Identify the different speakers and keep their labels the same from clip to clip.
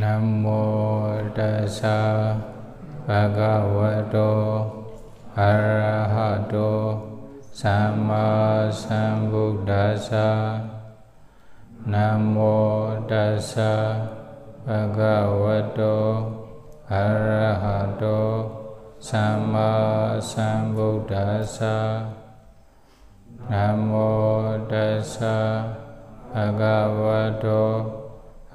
Speaker 1: नमो दस भगवतो अर्हतो समुदस नमो दस भगवतो अर्हतो समुदस नमो दस भगवतो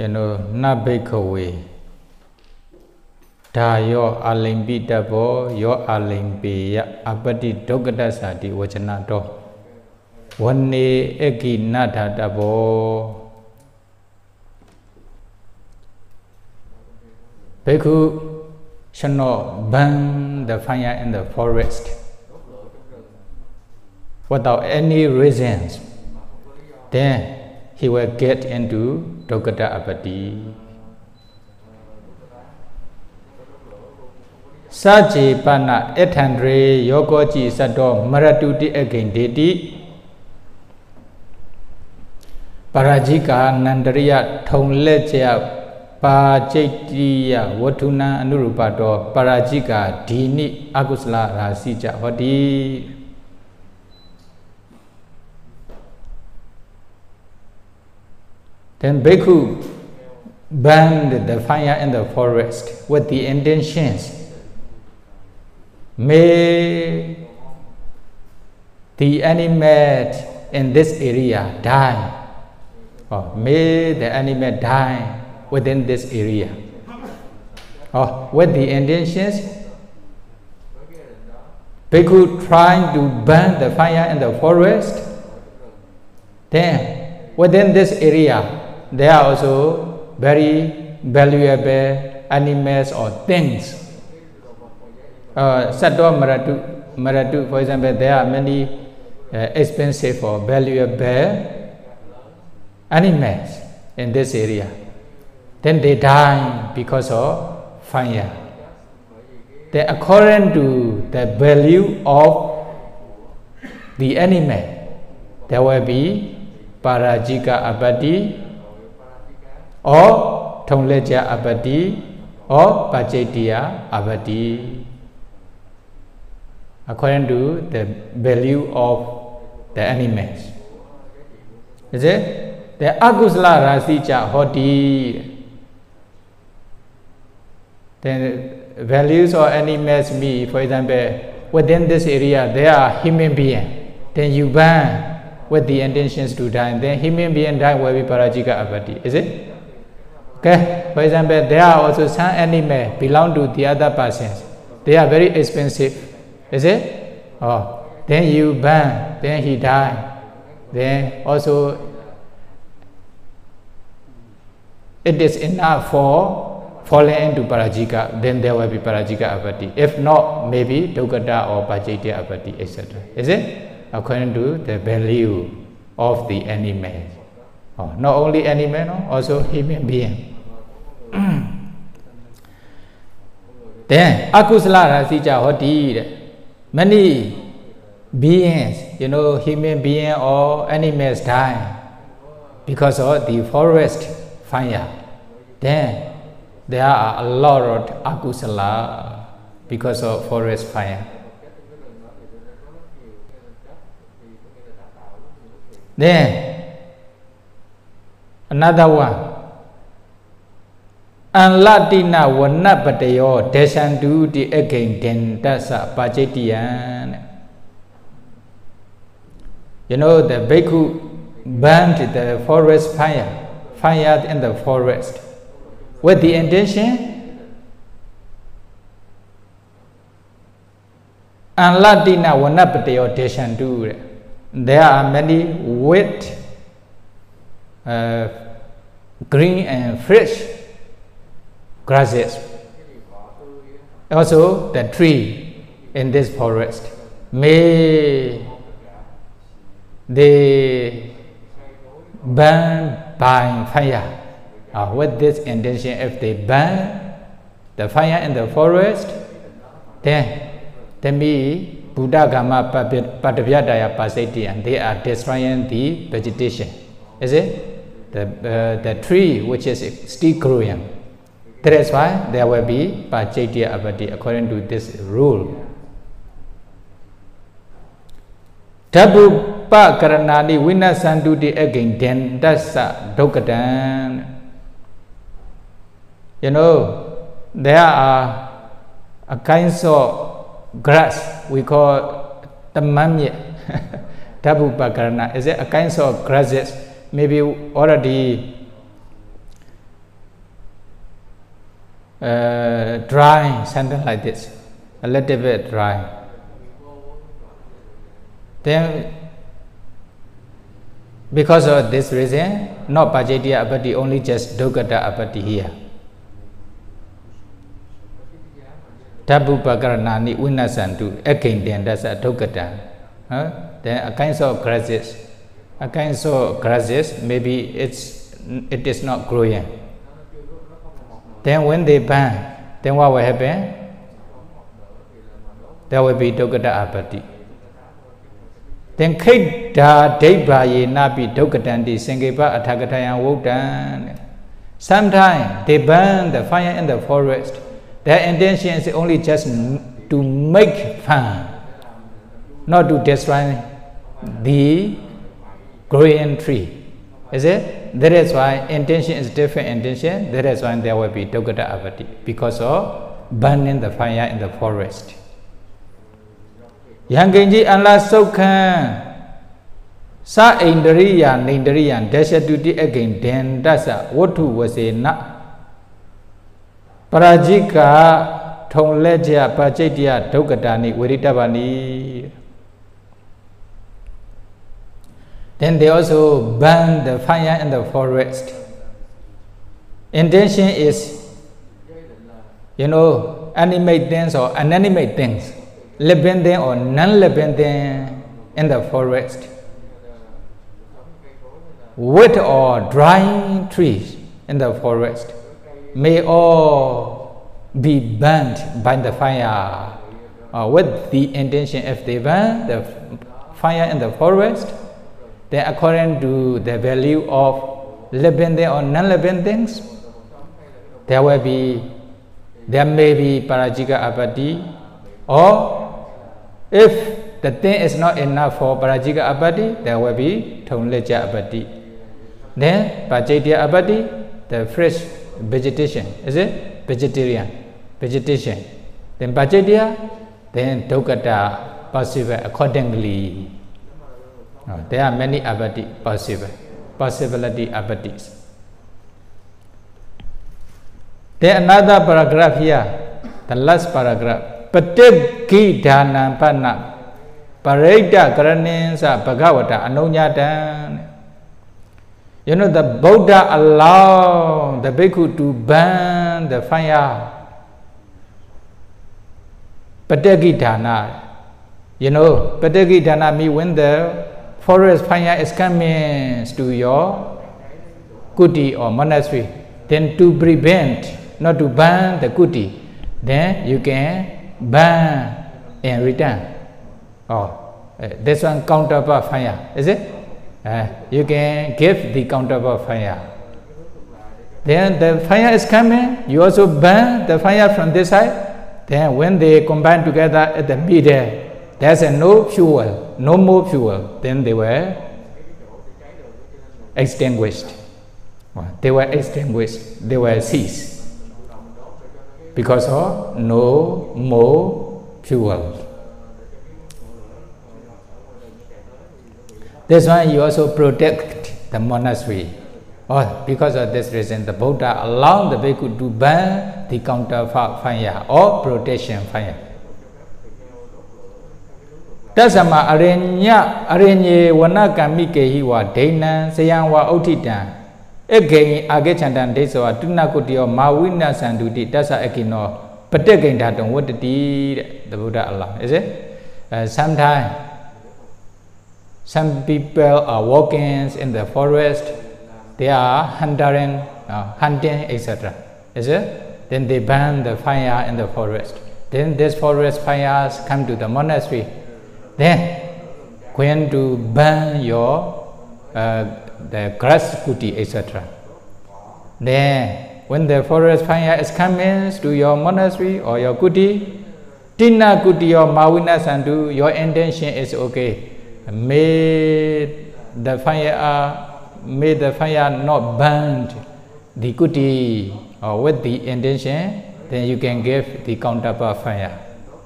Speaker 1: Pakinaka Vinichya Katha. You know, na bhikkhave ဒါယောအလိမ်ပိတဘောယောအလိမ်ပေယအပတိဒုက္ကတသတိဝចနတောဝနေအကိနထာတဘော Bhikkhu should not burn the fire in the forest without any reasons. Then he will get into Dogata Apati. စကြေပနအထန္ဒရေယောကောကြည်စတ်တော်မရတုတိအဂိန်ဒေတိပရာဇိကာနန္ဒရိယထုံလက်ကျပါကျိတ္တိယဝတ္ထုနံအနုရူပတောပရာဇိကာဒီနိအကုသလရာစီကြဟောတိ Then Bhikkhu burned the fire in the forest with the intentions may the animal in this area die or may the animal die within this area. Or with the intentions Bhikkhu trying to burn the fire in the forest. Then within this area there are also very valuable animals or things. Uh, Maratu, Maratu, for example, there are many uh, expensive or valuable animals in this area. Then they die because of fire. Then according to the value of the animal, there will be parajika abadi or Thongleja Abadi or Pachetiya Abadi according to the value of the animals. Is it? The Agusla Rasicha Hoti then values or animals me, for example, within this area there are human being. Then you burn with the intentions to die. Then human being die will be Parajika Abadi. Is it? Okay, for example, there are also some animals belong to the other persons. They are very expensive. Is it? Oh, then you burn, then he die. Then also it is enough for falling into parajika, then there will be parajika apati. If not, maybe dukata or pajitya apati, etc. Is it? According to the value of the animal. Oh, not only animal, also human being. Then akusala rasija hoti many beings you know human being or animals die because of the forest fire then there are a lot of akusala because of forest fire then another one အန်လတိနဝနပတယောဒေရှန္တုတိအဂိန်တင်တသပါจิตတိယံတဲ့ You know the bhikkhu burned the forest fire fire in the forest with the intention အန်လတိနဝနပတယောဒေရှန္တုတဲ့ There are many with uh, green and fresh grasses. Also, the tree in this forest may they burn by fire. Uh, with this intention, if they burn the fire in the forest, then they may Buddha Gama Patavyadaya Pasiti and they are destroying the vegetation. Is it? The, uh, the tree which is still growing. That is why there will be Pachitya Abadi according to this rule. Tabu pa karanani vinasantuti again then dasa dokadan. You know, there are a kinds of grass we call tamamye. Tabu pakarana is it a kinds of grasses maybe already uh, dry something like this. A little bit dry. Then because of this reason not pajatiya apati only just dogata apati here. Tabu pakaranani vinasantu again then that's a dogata huh? then a kinds of grasses a kinds of grasses maybe it's it is not growing then when they burn then what will happen? There will be dogata apati then khitta daiba ye napi dukkatanti singepa athakataya wuddan sometimes they burn the fire in the forest. Their intention is only just to make fun not to destroy the growing tree. Is it that is why intention is different intention that is why there will be dukkata avati because of burning the fire in the forest ယံကိဉ္ကြီးအလားစုတ်ခံစဣန္ဒရိယနေန္ဒရိယဒေရှတုတိအကိဉ္ဒန္တသဝတ္ထုဝစေနပရာဇိကထုံလက်ကြပါจิตတယဒုက္ကတာနိဝိရိတ္တပါဏီ Then they also burn the fire in the forest. Intention is, you know, animate things or inanimate things. living thing or non-living thing in the forest. Wet or dry trees in the forest may all be burnt by the fire uh, with the intention if they burn the fire in the forest then according to the value of living thing or non-living things there will be there may be parajika apati or If the thing is not enough for parajika apati, there will be thonleja apati. Then pajitya apati, the fresh vegetation, is it? Vegetarian, vegetation. Then pajitya, then dukkata possible accordingly. Ah, there are many abadi possible, possibility abadis. Then another paragraph here, the last paragraph. Patikki dhana panna parita karaninsa bhagavata anunyatan. You know, the Buddha allowed the bhikkhu to burn the fire. Patikki dhana. You know, patikki dhana means when the forest fire is coming to your kuti or monastery then to prevent not to burn the kuti then you can burn in return. Oh, this one counterpart fire, is it? Uh, you can give the counterpart fire. Then the fire is coming, you also burn the fire from this side. Then when they combine together at the middle, there's a no fuel, no more fuel. Then they were extinguished. They were extinguished. They were ceased because of no more fuel. That's why you also protect the monastery. Or because of this reason, the Buddha allowed the bhikkhu to burn the counter fire or protection fire. တသမအရိညအရိညေဝနကံမိကေဟိဝဒိဏံဇယံဝဥဋ္ဌိတံ again agachantan desawa tunakutiyo mawina sanduti tassa akino pategaindatam wattati the buddha allah is it uh, sometimes some people are walking in the forest they are hunting uh, hunting etc is it then they burn the fire in the forest then this forest fires come to the monastery then going to burn your uh, the grass kuti, etc. Then, when the forest fire is coming to your monastery or your kuti, tina kuti or mawina sandu, your intention is okay. May the fire, uh, may the fire not burn the kuti or with the intention, then you can give the counterpart fire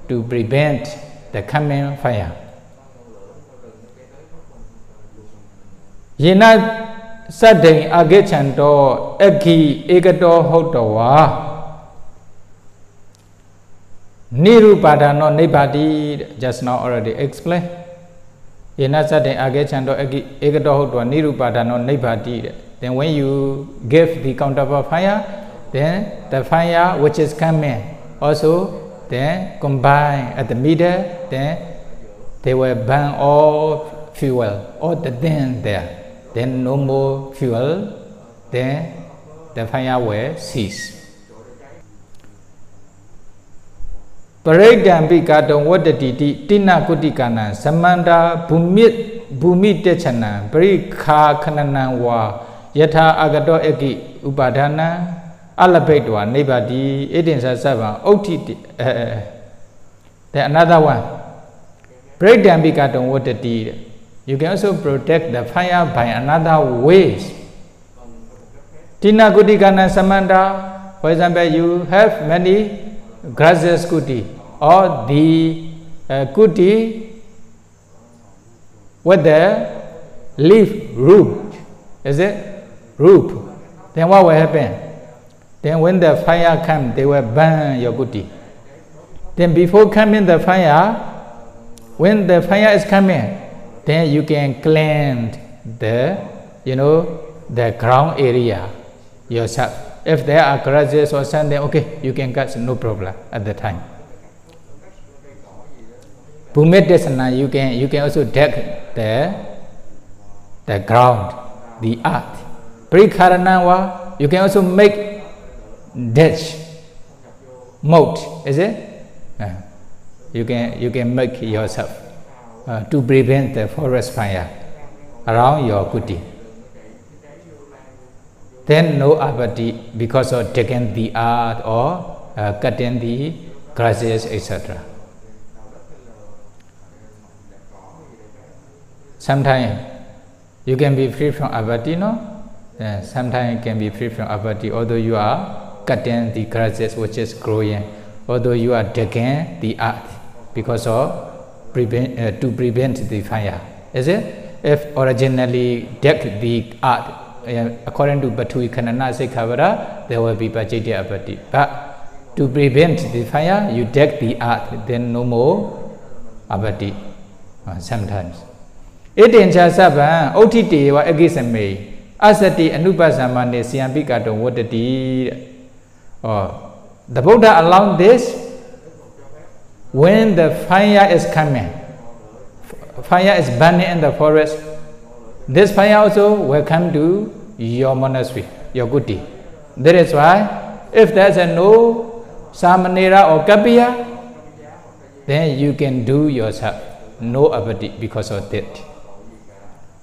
Speaker 1: to prevent the coming fire. ယေနစတ္တိအဂေချံတောအခိဧကတောဟုတ်တော်ဝါနိရုပါဒနောနိဗ္ဗာတိ just now already explain ယေနစတ္တိအဂေချံတောအခိဧကတောဟုတ်တော်နိရုပါဒနောနိဗ္ဗာတိ then when you give the counterpart fire then the fire which is coming also then combine at the middle then they will burn all fuel all the thing there then no more fuel, then the fire will cease. Parayam bikadam vadaditi tina kutikana samanda bhumit bhumi techana parikha khanana wa yatha agato eki upadhana အလဘိတ်တော်နိဗ္ဗာတိဣဒိဉ္စသဗ္ဗံဥဋ္ဌိအဲတဲ့အနာသဝံပရိဒံပိကတုံဝတ္တတိတဲ့ You can also protect the fire by another ways. Tina Kutikana Samanta, for example, you have many grasses kuti or the uh, kuti with the leaf root, is it? Root. Then what will happen? Then when the fire comes, they will burn your kuti. Then before coming the fire, when the fire is coming, then you can cleanse the you know the ground area yourself if there are grasses or something okay you can cut no problem at the time Bhumitasana, you can you can also dig the the ground, the earth. Prikaranava, you can also make ditch, moat, is it? You can you can make yourself uh, to prevent the forest fire around your kuti. Then no abati because of taking the earth or uh, cutting the grasses, etc. Sometimes you can be free from abati, no? Uh, sometimes you can be free from abati, although you are cutting the grasses which is growing, although you are digging the earth because of prevent, uh, to prevent the fire. Is it? If originally deck the earth uh, according to Batui Kanana Sikhavara, there will be Pajitya Apati. But to prevent the fire, you deck the earth, then no more Apati uh, sometimes. ဣတင်္ချသဗ္ဗံဩဋ္ဌိတေဝအကိစမေအသတိအနုပသမ္မနေစီယံပိကတုံဝတ္တတိတဲ့။ဩ the Buddha allowed this when the fire is coming, fire is burning in the forest, this fire also will come to your monastery, your kuti. That is why, if there's a no samanera or kapiya, then you can do yourself no abati because of that.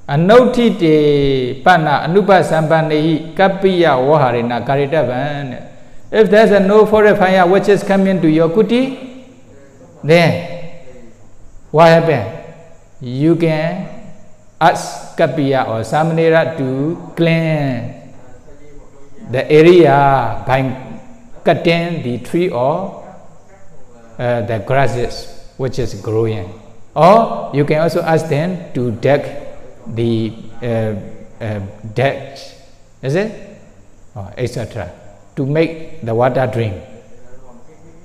Speaker 1: Anauti te pana anupa sambanehi kapiya waharina karitavan. If there's a no forest fire which is coming to your kuti, then what happened? You can ask Kapiya or Samanera to clean the area by cutting the tree or uh, the grasses which is growing. Or you can also ask them to dig the uh, uh, ditch, is it? Etc. to make the water drink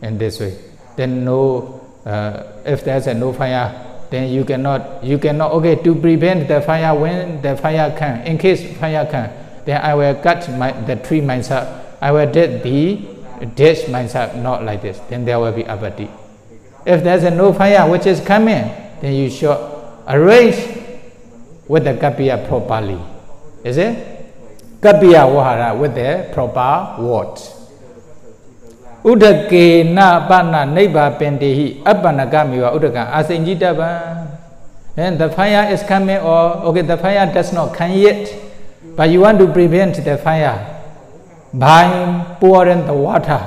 Speaker 1: in this way. Then no uh, if there's a no fire then you cannot you cannot okay to prevent the fire when the fire can in case fire can then I will cut my, the tree myself. I will did the dish myself, not like this. Then there will be abati. If there's a no fire which is coming, then you should arrange with the kapiya properly. Is it? Kapiya wahara with the proper words. ဥဒကေနပနနိဗ္ဗာပင်တေဟိအပ္ပနကမေဝဥဒကံအစိဉ္จิတပံ and the fire is coming or okay the fire does not come yet but you want to prevent the fire by pouring the water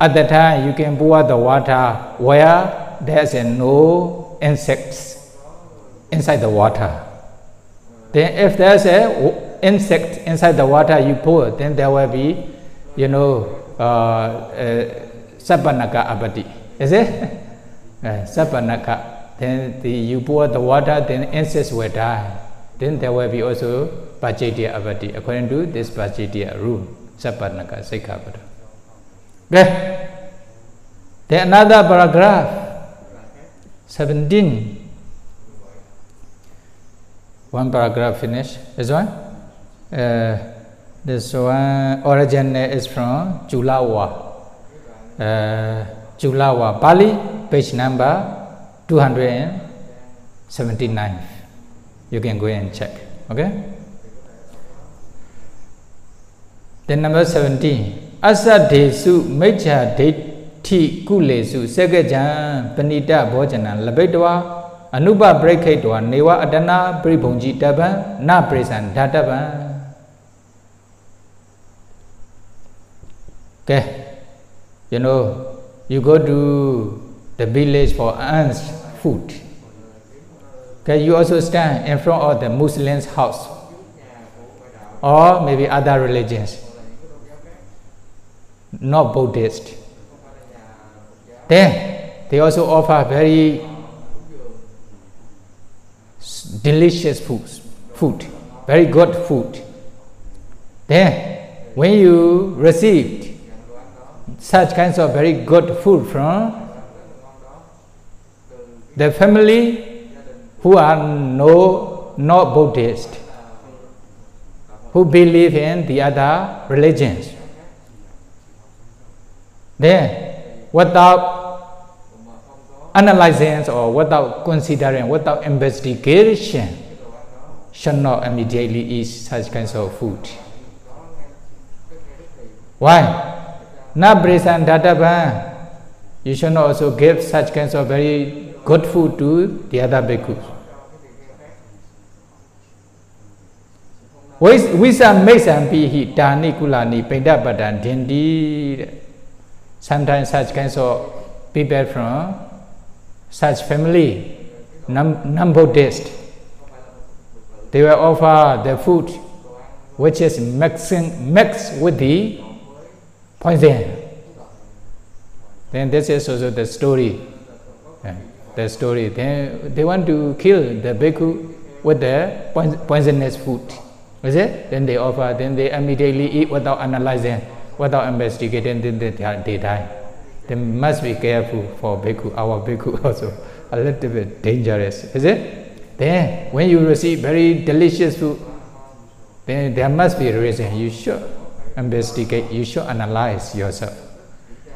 Speaker 1: at the time you can pour the water where there's no insects inside the water then if there's a insect inside the water you pour then there will be you know အဲစပ္ပနကအပတိ is it အဲစပ္ပနက then the you pour the water then insects will die then there will be also pajitya apatti according to this pajitya rule စပ္ပနကစိတ်ခပတ္တ okay then another paragraph 17 one paragraph finish this one uh, This one origin is from Chulawa. Uh, Chulawa, Pali, page number 279. You can go and check. Okay? Then number 17. Asa desu mecha dethi kulesu sekajan panita bhojana labetwa anupa breakhaitwa newa adana pribhunji taban na presan dhataban Okay, you know, you go to the village for ants food. Okay, you also stand in front of the Muslim's house or maybe other religions, not Buddhist. Then they also offer very delicious foods, food, very good food. Then when you received such kinds of very good food from the family who are no not Buddhist, who believe in the other religions. Then, without analyzing or without considering, without investigation, should not immediately eat such kinds of food. Why? Nabrisan Databan, you should not also give such kinds of very good food to the other bhikkhus. Visa Mesampihi Dani Kulani Pindapadan Dindi. Sometimes such kinds of people from such family, non-Buddhist, they will offer the food which is mixing, mixed with the poison. Then this is also the story. Yeah, the story. Then they want to kill the bhikkhu with the poisonous food. Is it? Then they offer, then they immediately eat without analyzing, without investigating, then they, they die. They must be careful for bhikkhu, our bhikkhu also. A little bit dangerous. Is it? Then when you receive very delicious food, then there must be a reason. You should investigate, you should analyze yourself.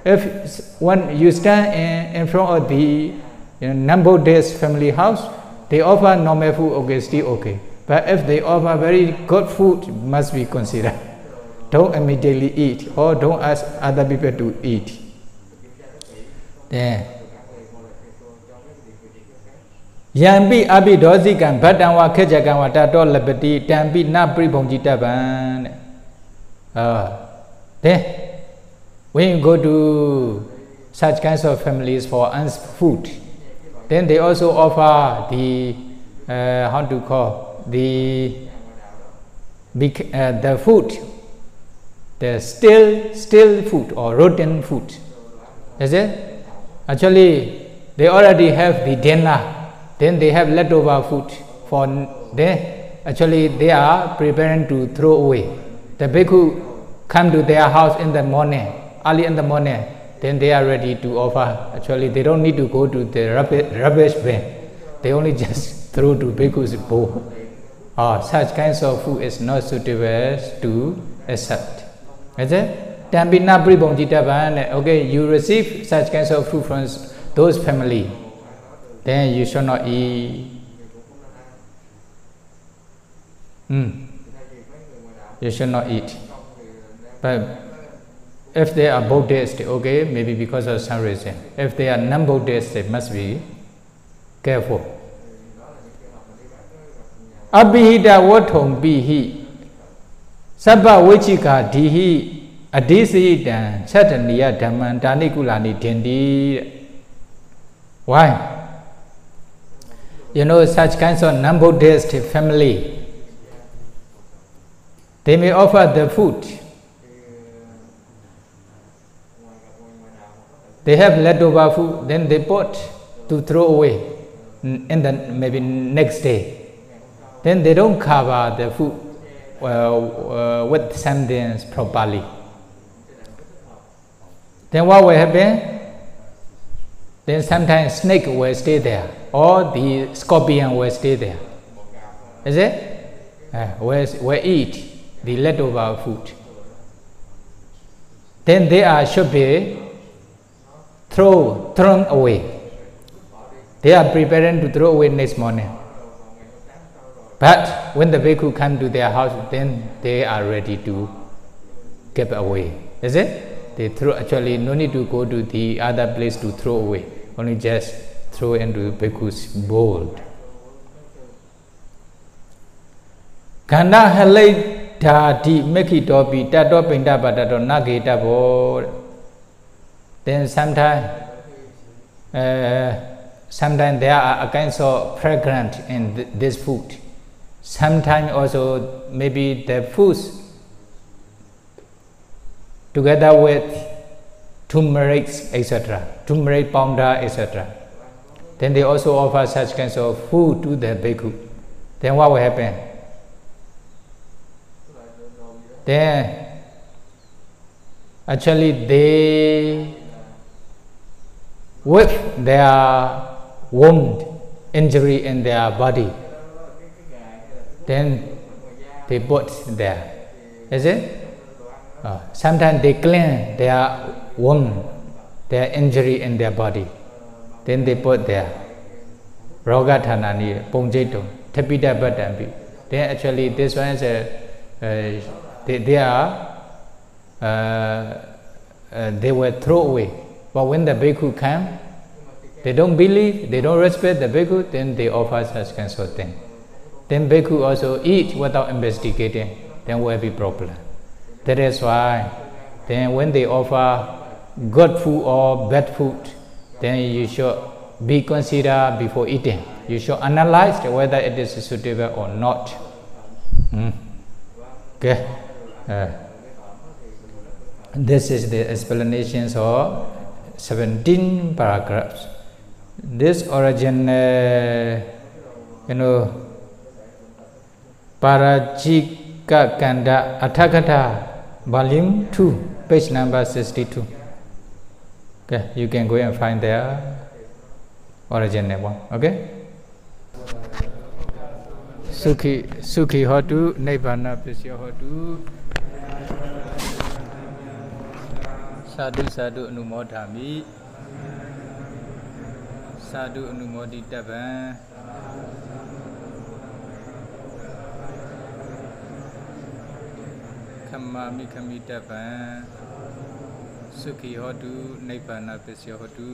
Speaker 1: If when you stand in, in front of the you know, number days family house, they offer normal food, okay, still okay. But if they offer very good food, must be considered. Don't immediately eat or don't ask other people to eat. Then ယံပိအပိဒောဇိကံဗတ္တံဝခေကြကံဝတတောလပတိတံပိနပရိဘုံจิตဗံတဲ့ uh, then when you go to such kinds of families for food, then they also offer the uh, how to call the uh, the food, the still still food or rotten food. Is it? Actually, they already have the dinner. Then they have leftover food for they actually they are preparing to throw away. The bhikkhu come to their house in the morning, early in the morning, then they are ready to offer. Actually, they don't need to go to the rubbish, bin. They only just throw to bhikkhu's bowl. oh such kinds of food is not suitable to accept is it tampina pribonjitaban okay you receive such kinds of food from those family then you should not eat hmm you should not eat but if they are Buddhist, okay, maybe because of some reason. If they are non-Buddhist, they must be careful. Abhihita vathong bihi Sabba vichika dihi adisiyitan chataniya dhamman danikulani dindi Why? You know, such kinds of non-Buddhist family, they may offer the food They have leftover food, then they put to throw away in the maybe next day. Then they don't cover the food uh, uh, with something properly. Then what will happen? Then sometimes snake will stay there or the scorpion will stay there. Is it? Uh, will, will eat the leftover food. Then they are should be throw thrown away. They are preparing to throw away next morning. But when the bhikkhu come to their house, then they are ready to give away. Is it? They throw actually no need to go to the other place to throw away. Only just throw into bhikkhu's bowl. ခန္ဓာဟလိဓာတိမက္ခိတောပိတတောပိန္ဒပါတတောနဂေတဘောတဲ့ then sometimes uh, sometimes there are kinds of fragrant in th this food. Sometimes also maybe the foods together with turmeric etc turmeric powder etc then they also offer such kinds of food to the bhikkhu then what will happen? Then actually they with their wound, injury in their body. Then they put there. Is it? Uh, sometimes they clean their wound, their injury in their body. Then they put there. Roga Thanani, Pongjetum, Tapita Batambi. Then actually this one is a, uh, they, they are, uh, uh, they were thrown away but when the bhikkhu come, they don't believe, they don't respect the bhikkhu, then they offer such kinds of thing. Then bhikkhu also eat without investigating, then will be problem. That is why then when they offer good food or bad food, then you should be considered before eating. You should analyze whether it is suitable or not. Mm. Okay. Uh, this is the explanations of 17 paragraphs. This original, uh, you know, Parajika Kanda Athakatha, volume 2, page number 62. Okay, you can go and find the original one. Okay? Sukhi, Sukhi Hotu, Nibbana Pisya Hotu. သာဓုသာဓုအနုမောဒာမိသာဓုအနုမောဒိတပံခမာမိခမိတပံสุขีหตุนิพพานปัสสยหตุ